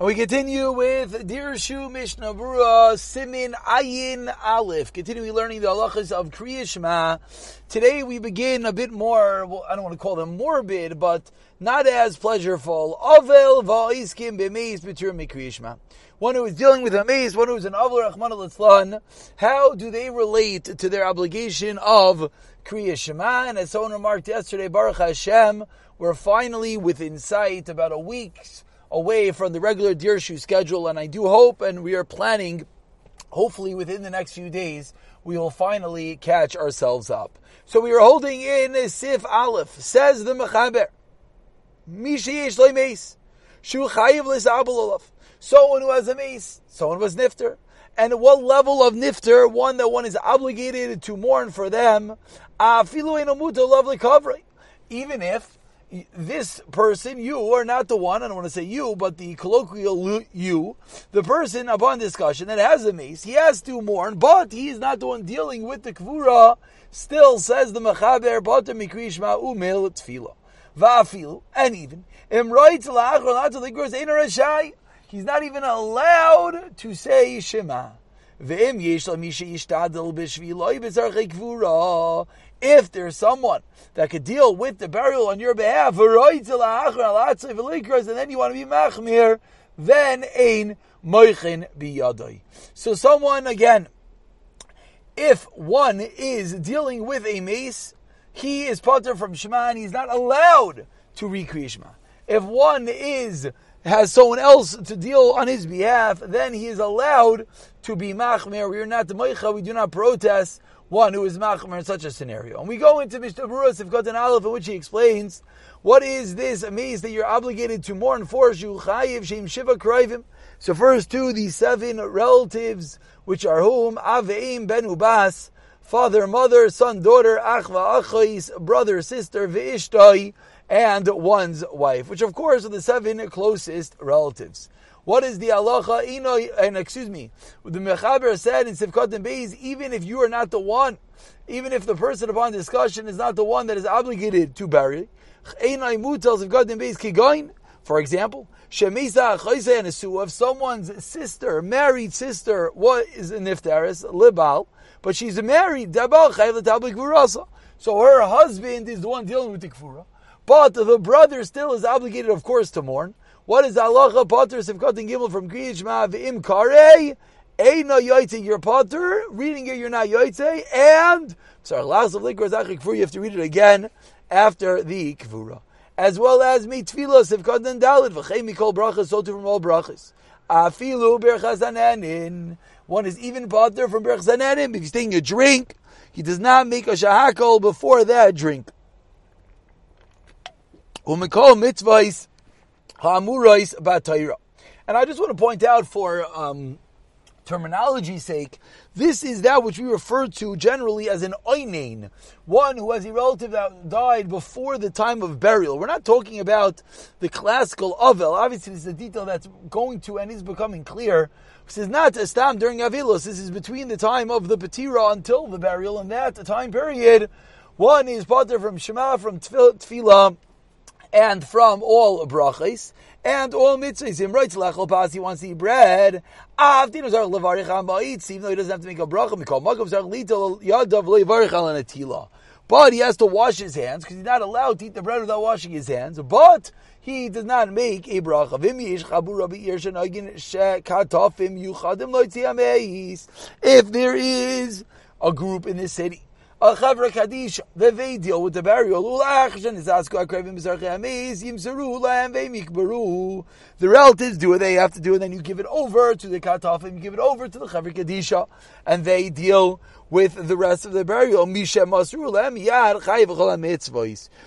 We continue with Dirshu Mishnah Brura Simin Ayin Aleph. Continuing learning the halachas of Kriya Shema. Today we begin a bit more, well, I don't want to call them morbid, but not as pleasureful. Avel va'iskim b'meis b'tur mikriya Shema. One who is dealing with a maze, one who is an Avel Rahman al how do they relate to their obligation of Kriya Shema? And as someone remarked yesterday, Baruch Hashem, we're finally within sight, about a week's away from the regular Dirshu schedule, and I do hope, and we are planning, hopefully within the next few days, we will finally catch ourselves up. So we are holding in a Sif Aleph, says the Mechaber, Mishiyesh Leimeis, Shu Chayiv Lisabul Someone who has a mace, someone who has nifter. And at what level of nifter, one that one is obligated to mourn for them, even if this person, you are not the one, I don't want to say you, but the colloquial you, the person upon discussion that has a mace, he has to mourn, but he is not the one dealing with the kvura, still says the mechaber, but the mikrishma umil tefillah. Va'afilu, and even, he's not even allowed to say Shema. If there's someone that could deal with the burial on your behalf, and then you want to be machmir, then ein moichin biyadai. So someone again, if one is dealing with a mace, he is potter from Shema and he's not allowed to recreate Shema. If one is has someone else to deal on his behalf, then he is allowed to be machmir. We are not the we do not protest one who is machmer in such a scenario. And we go into Mishnah Berurah Sivkot and Aleph, in which he explains what is this amaze that you're obligated to mourn for Shuchayiv Shem Shiva Kraivim. So first to the seven relatives, which are whom Aveim Ben Ubas, father, mother, son, daughter, Achva, Achais, brother, sister, Ve'ishtai, and one's wife, which of course are the seven closest relatives. What is the halacha? Ino, and excuse me, the Mechaber said in Sivkot and Beis, even if you are not the one, even if the person upon discussion is not the one that is obligated to bury, Khainaimut tells Dinbay's kiggain, for example, if someone's sister, married sister, what is a niftaris, libal, but she's married, dabal chayv l'tablik so her husband is the one dealing with the kfura, but the brother still is obligated, of course, to mourn. What is halacha potter sivkot and gimel from Kriyishma v'im karei? Eina yoytze, you're potter. Reading it, you're not yoytze. And, sorry, last of liquor you have to read it again after the kfura. As well as me tefillah sivkot and dalit v'chei mikol brachas, so from all brachas. Afilu berchas One is even potter from berchas If he's taking a drink, he does not make a shahakol before that drink. Umikol mitzvahs Ha'amurais ba'tayra. And I just want to point out for um, terminology's sake, this is that which we refer to generally as an oinain, one who has a relative that died before the time of burial. We're not talking about the classical avel. Obviously, this is a detail that's going to and is becoming clear. This is not a stam during avilos. This is between the time of the patira until the burial, and that time period. One is pater from Shema, from Tefillah, and from all brachas and all mitzvahs. Him writes lechol pas. He wants to eat bread. Even though he doesn't have to make a bracha, call magav zar lito yadav levarich al anatila. But he has to wash his hands because he's not allowed to eat the bread without washing his hands. But he does not make a bracha. If there is a group in this city a chavra with the burial. The relatives do what they have to do, and then you give it over to the katafim, you give it over to the chavra kadisha, and they deal with the rest of the burial.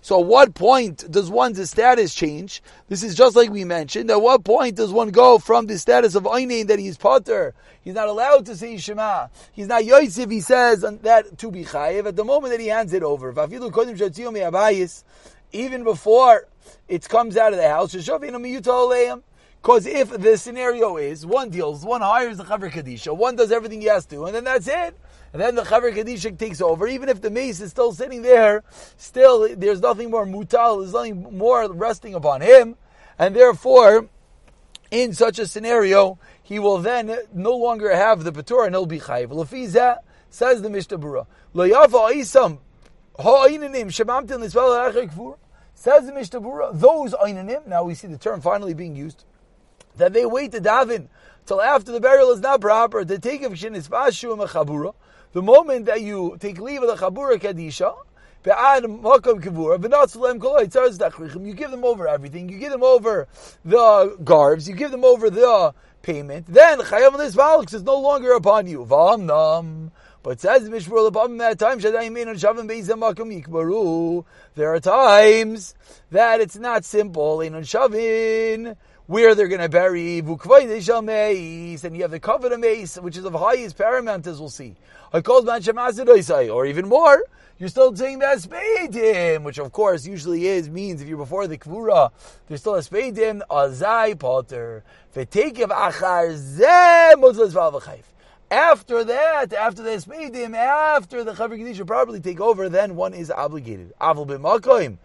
So, at what point does one's status change? This is just like we mentioned. At what point does one go from the status of Einin that he's potter? He's not allowed to say Shema. He's not Yosef, he says that to be Chayiv at the moment that he hands it over. Even before it comes out of the house, because if the scenario is one deals, one hires the Chaver Kadisha, one does everything he has to, and then that's it. And then the Chaver Kadisha takes over. Even if the mace is still sitting there, still there's nothing more mutal, there's nothing more resting upon him. And therefore, in such a scenario, he will then no longer have the Patur and he'll be Chayiv. Lafiza says the Mishnah Bura. Lo yava isam ha'inanim shemamtin l'svel kfur. Says the Mishnah Bura, those einanim, now we see the term finally being used, that they wait to daven till after the burial is not proper, to take of shin isvashu chabura. The moment that you take leave of the chabura kadisha, you give them over everything. You give them over the garbs. You give them over the payment. Then chayav this valks is no longer upon you. But says Mishmur Lebam that time There are times that it's not simple. Where they're going to bury and you have the covenant mace, which is of highest paramount, as we'll see. Or even more, you're still saying that speidim, which of course usually is means if you're before the kvura, there's still a speidim azai potter v'tekev achar After that, after the speidim, after the chavir kedusha properly take over, then one is obligated. Avol b'makoim.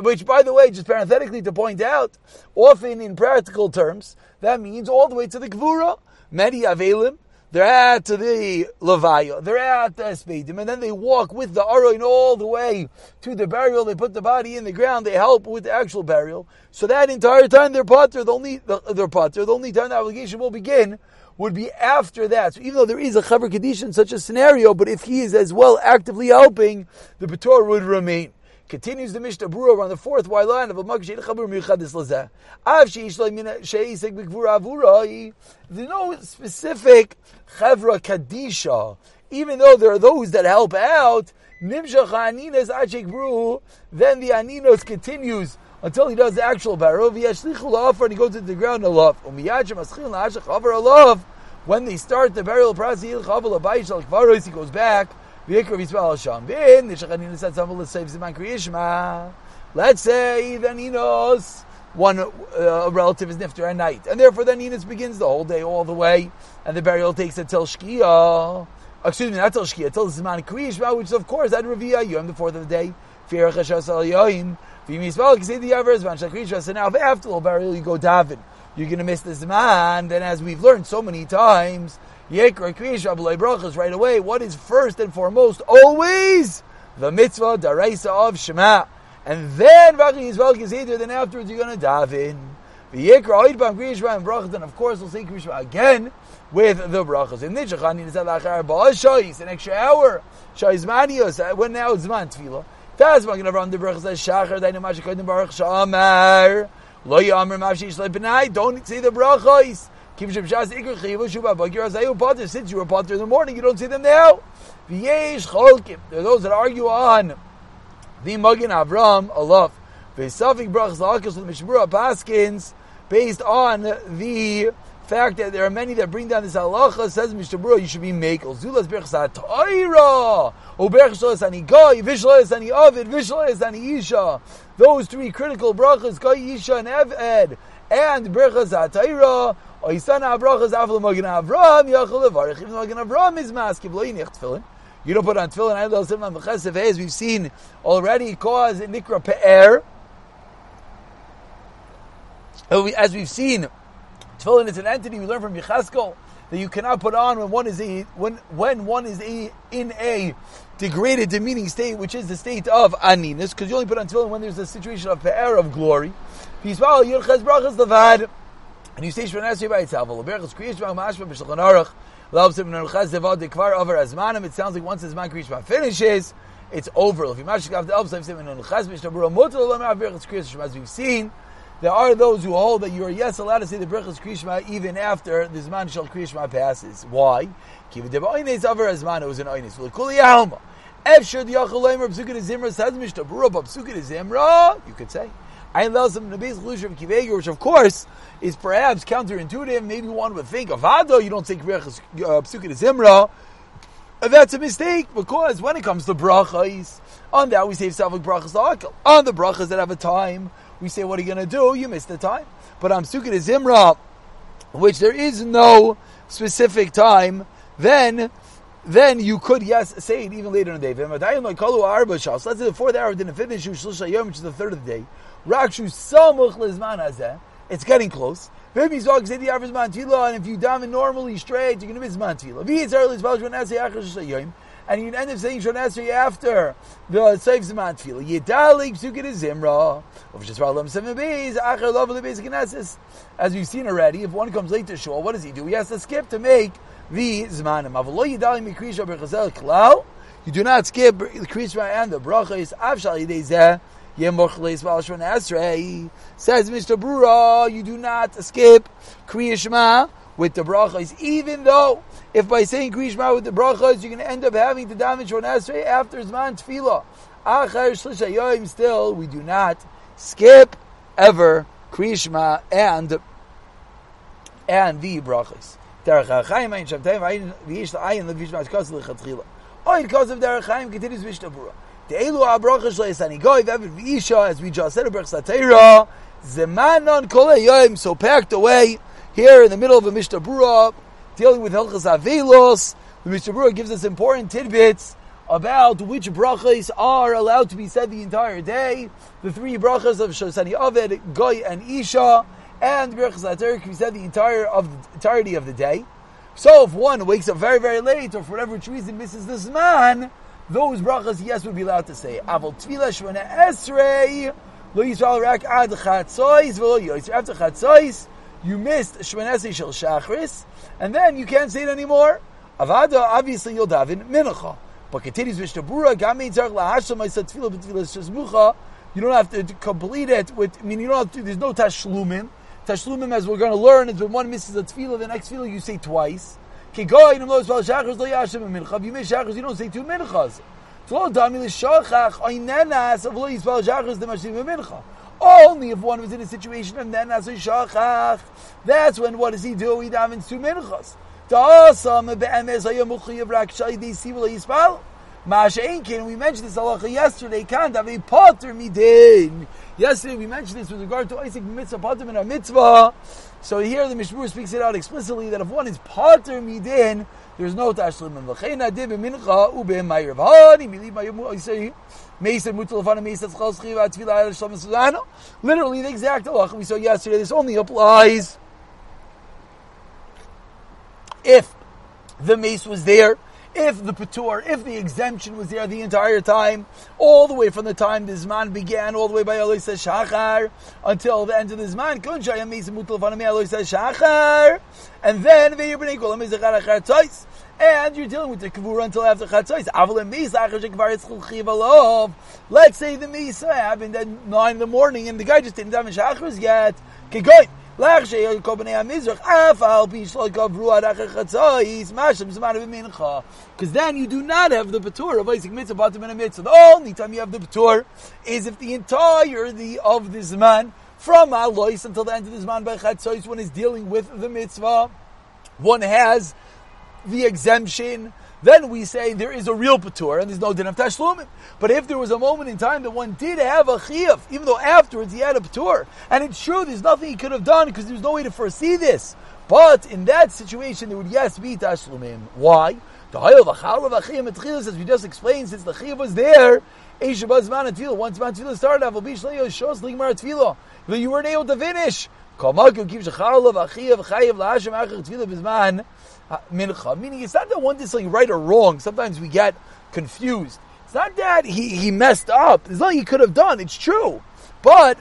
Which, by the way, just parenthetically to point out, often in practical terms, that means all the way to the Gvura, Medi Avelim, they're at the Levaya, they're at the Espedim, and then they walk with the Aroin all the way to the burial. They put the body in the ground. They help with the actual burial. So that entire time they're potter. The only they're potter. The only time the obligation will begin would be after that. So even though there is a chaver kaddish such a scenario, but if he is as well actively helping, the pator would remain. Continues the Mishnah Brura on the fourth Y line of a Magshay Chabur Michadis Lazeh. Av Sheish Leimina Sheisek B'Gvura Avura. There's no specific Chevra Kadisha. Even though there are those that help out, Nimshach Aninas Achek Bru, then the Aninos continues until he does the actual. V'yashlichu la'afar, and he goes into the ground alaf. Umiyajim aschil la'ashach avar alaf. When they start the burial process, he goes back Let's say then he knows one uh, relative is nifter at night, and therefore then Enos begins the whole day all the way, and the burial takes until Shkia. Excuse me, not till Shkia, till Zman Kriyishma, which is of course at Raviyah Yom, the fourth of the day. So now after the burial you go David. You're going to miss the Zman. Then as we've learned so many times, Yekra Kriyish Brachas right away. What is first and foremost? Always the mitzvah daraisa of Shema. And then Vachi Yisrael Gezeder, then afterwards you're going to daven. The Yekra Oidbam Kriyish Brachas, and of course we'll say Kriyish again with the brachas. In Nichachani, it's at Achar Ba'ashais, an extra hour. Shais Manios, uh, when now it's Man Tefillah. That's going to run the brachas as Shachar, Dainu Mashikodim Baruch Shamar. Lo Yamar Mavshish Lebenai, don't say the brachas. Since you were potter in the morning, you don't see them now. There are those that argue on the Magin Avram. Vesafik brachas with Paskins, based on the fact that there are many that bring down this halacha, says Mishabura, you should be makel. Zulas ani ani ani isha. Those three critical brachas, goy, isha, and eved, and berchas You don't put on tefillin. I don't on the as we've seen already cause nikra pe'er. As we've seen, tefillin is an entity we learn from Yechaskel that you cannot put on when one is a when when one is a in a degraded, demeaning state, which is the state of aninus, because you only put on tefillin when there's a situation of pe'er of glory. Yirches Brachas Levad. And you say Shemon Esrei by itself. L'berachas kriyishma mashma b'shulchan aruch. Loves him nulchaz devad dekvar over azmanim. It sounds like once Azman kriyishma finishes, it's over. If you mashik av the elves, I've said nulchaz b'shtabura mutal l'mar berachas kriyishma. As we've seen, there are those who hold that you are yes allowed to say the berachas kriyishma even after the zman shel kriyishma passes. Why? Kiva deba oines over azman. It was an oines. V'lekuli yahoma. Efshir the yachal leimer b'sukkah zimra says mishtabura b'sukkah zimra. You could say. Ayin Lelsam Nabiz Chlushav Kiveger, which of course is perhaps counterintuitive. Maybe one would think of Ado, you don't take Psukkah uh, Zimra. That's a mistake because when it comes to brachas, on that we say Savik brachas. On the brachas that have a time, we say, what are you going to do? You missed the time. But on Psukkah Zimra, which there is no specific time, then then you could, yes, say it even later in the day. Let's say the fourth hour didn't finish, which is the third of the day. Rakshu samuch lizman hazeh. It's getting close. Baby Zog the average mantila, and if you daven normally straight, you're going to miss mantila. And you end up saying Shon Esrei after the Seif Zman Tefillah. Yidalik Psukim Zimra. Of Shesralam Seven Beis, Acher Love the Beis Knesses. As we've seen already, if one comes late to Shul, what does he do? He has to skip to make the Zmanim. Avalo Yidalik Mikrisha Berchazel Klal. You do not skip the Krishma and the Brachas. Avshal Yidei Says Mr. Brura, you do not skip Kriyashma with the brachas, even though if by saying Kriyashma with the brachas, you're going to end up having to damage Shon Esrei after Zman Tefillah. Achar Shlisha Yoim, still, we do not skip ever Kriyashma and and the brachas. Derech HaChaim, Ein Shabtayim, V'yish L'Ayin, L'Vish Ma'ashkas L'Chatchila. Because of Derech HaChaim, continues Mishnah Brura. The Elu HaBracha Shleisani Goy, Ve'evid V'isha, as we just said, Brach Satera, Zemanon Kol Yoim, so packed away, here in the middle of a Mishnah Brura, dealing with Hilchas Avelos, the Mishnah Brura gives us important tidbits about which brachas are allowed to be said the entire day. The three brachas of Shosani Aved, Goy, and Isha, and brachas Ater can be said the entire of the entirety of the day. So if one wakes up very, very late, or for whatever reason misses this man, those brachas, yes, would be allowed to say. Avol tefillah shmona esrei, lo yisrael rak ad chatzois, v'lo yoyis. After chatzois, you missed shmona esrei shel shachris, and then you can't say it anymore. Avada, obviously you'll daven mincha. But continues Mishnah Bura, gamin tzarech lahasham tefillah b'tefillah shezmucha, you don't have to complete it with, I mean, you don't have to, there's no tashlumin. Tashlumin, as we're going to learn, is when one misses a tefillah, the next tefillah you say twice. You miss shachos, you don't say two minchas. Of. Only if one was in a situation and then as a shachach, that's when what does he do? He davens two minchas. Be'emes of yispal. Ma'ashe'inkin, we mentioned this halacha yesterday, can't have a potter midin. Yesterday we mentioned this with regard to osek mitzvah potter in a mitzvah. So here the Mishmur speaks it out explicitly that if one is pater midin, there's no tashlim and v'cheina dib mincha ubim ma'ir v'hani miliv ma'ir I say Mesa mutal fana mesa tzchal schiva shalom. Literally the exact halacha we saw yesterday. This only applies if the mace was there if the Patur, if the exemption was there the entire time, all the way from the time the Zman began, all the way by Eloi says Shachar, until the end of the Zman, and then and you're dealing with the Kavura until after Chatzos. Let's say the Misa eh, happened at 9 in the morning and the guy just didn't have a yet. Okay, because then you do not have the Patur of Osek Mitzvah, Batim and Mitzvah. The only time you have the Patur is if the entire the, of this man, from Alois until the end of this man by Chatzos, one is dealing with the Mitzvah, one has the exemption then we say there is a real patur and there's no din of tashlumim. But if there was a moment in time that one did have a chiyuv, even though afterwards he had a patur, and it's true there's nothing he could have done because there's no way to foresee this. But in that situation, there would yes be tashlumim. Why? The hayel as we just explained, since the chiyuv was there, once man tefillah started, you weren't able to finish. Kamaku keeps a chalav achiyav chayiv lahashem achar tefillah bizman mincha. Meaning, it's not that one did something right or wrong. Sometimes we get confused. It's not that he, he messed up. There's nothing he could have done. It's true, but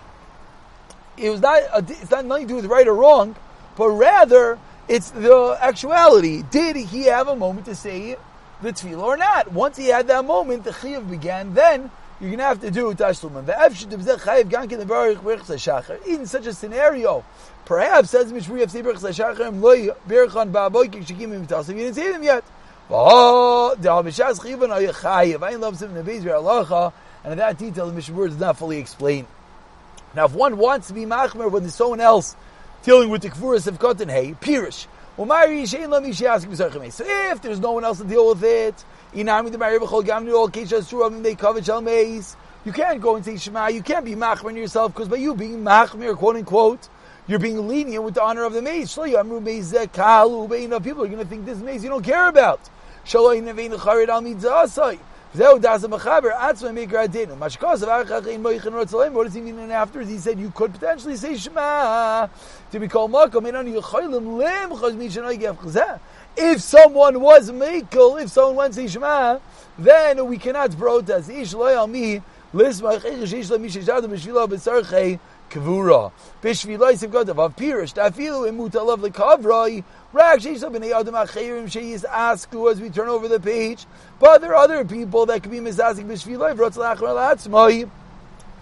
it was not. It's not nothing to do with right or wrong, but rather it's the actuality. Did he have a moment to say the tefillah or not? Once he had that moment, the chiyuv began. Then you're going to have to do tashlum. In such a scenario, perhaps says Mishri of Sibrach Sashachem loy birchan ba'aboy kikshikim imitasim. You didn't see them yet. Oh, the Abishaz Chivan are Chayiv. I love some in the Biur Halacha, and that detail the Mishnah does not fully explain. Now, if one wants to be machmer when there's someone else dealing with the kfuras of cotton hay, pirish. So if there's no one else to deal with it, you can't go and say Shema. You can't be machmer yourself because by you being machmer, quote unquote, you're being lenient with the honor of the maze. People are going to think this maze you don't care about. What does he mean? Afterwards he said you could potentially say Shema to be called makom. If someone was makel, if someone went to Shema, then we cannot protest. Ish loy al mi lismach ish lo mishishadu b'shvilo b'tzarchei kavura. B'shvilo yisim godav av pirish. Tafilu imuta love the kavroi. Rag sheisha b'nei adam acherim sheis ask who as we turn over the page. But there are other people that could be mizazik b'shvilo v'rotz lachar l'atzmai.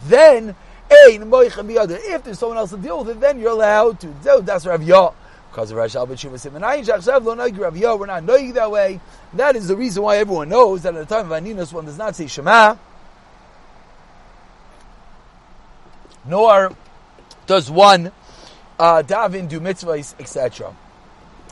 Then, ein moichem b'yadar. If there's someone else to deal with it, then you're allowed to. Das Rav Yah because of Rashi Albert Noigi Rav We're not knowing that way. That is the reason why everyone knows that at the time of Aninos one does not say Shema, nor does one uh, daven, do mitzvahs, etc.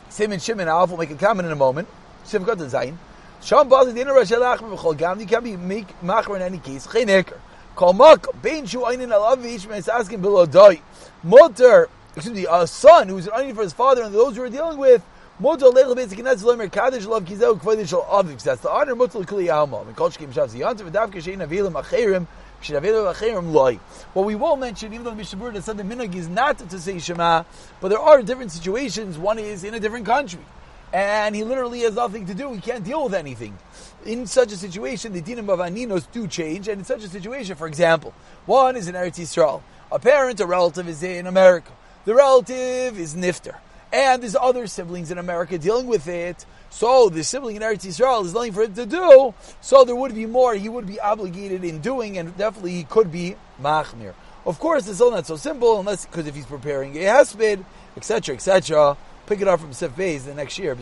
Simon Shimon Alf will make a comment in a moment. Shimon got the Zayin. Sham Bazi Dina Rashi Lachim V'chol Gam. You can't be make macher in any case. Chen Eker. Kol Mak Bein Shu Einin Alav V'Ishmael is asking below Doi. Mutter excuse me, a son who's an onion for his father, and those who are dealing with. That's the honor what we will mention, even though the Mishabur said the minhag is not to say Shema, but there are different situations. One is in a different country, and he literally has nothing to do. He can't deal with anything. In such a situation, the dinim of aninos do change, and in such a situation, for example, one is in Eretz Yisrael. A parent, a relative is in America. The relative is Nifter. And there's other siblings in America dealing with it. So the sibling in Eretz Yisrael is nothing for him to do. So there would be more he would be obligated in doing, and definitely he could be machmir. Of course, it's still not so simple, unless because if he's preparing a hesped, etc., etc. Pick it up from Sef Beis the next year.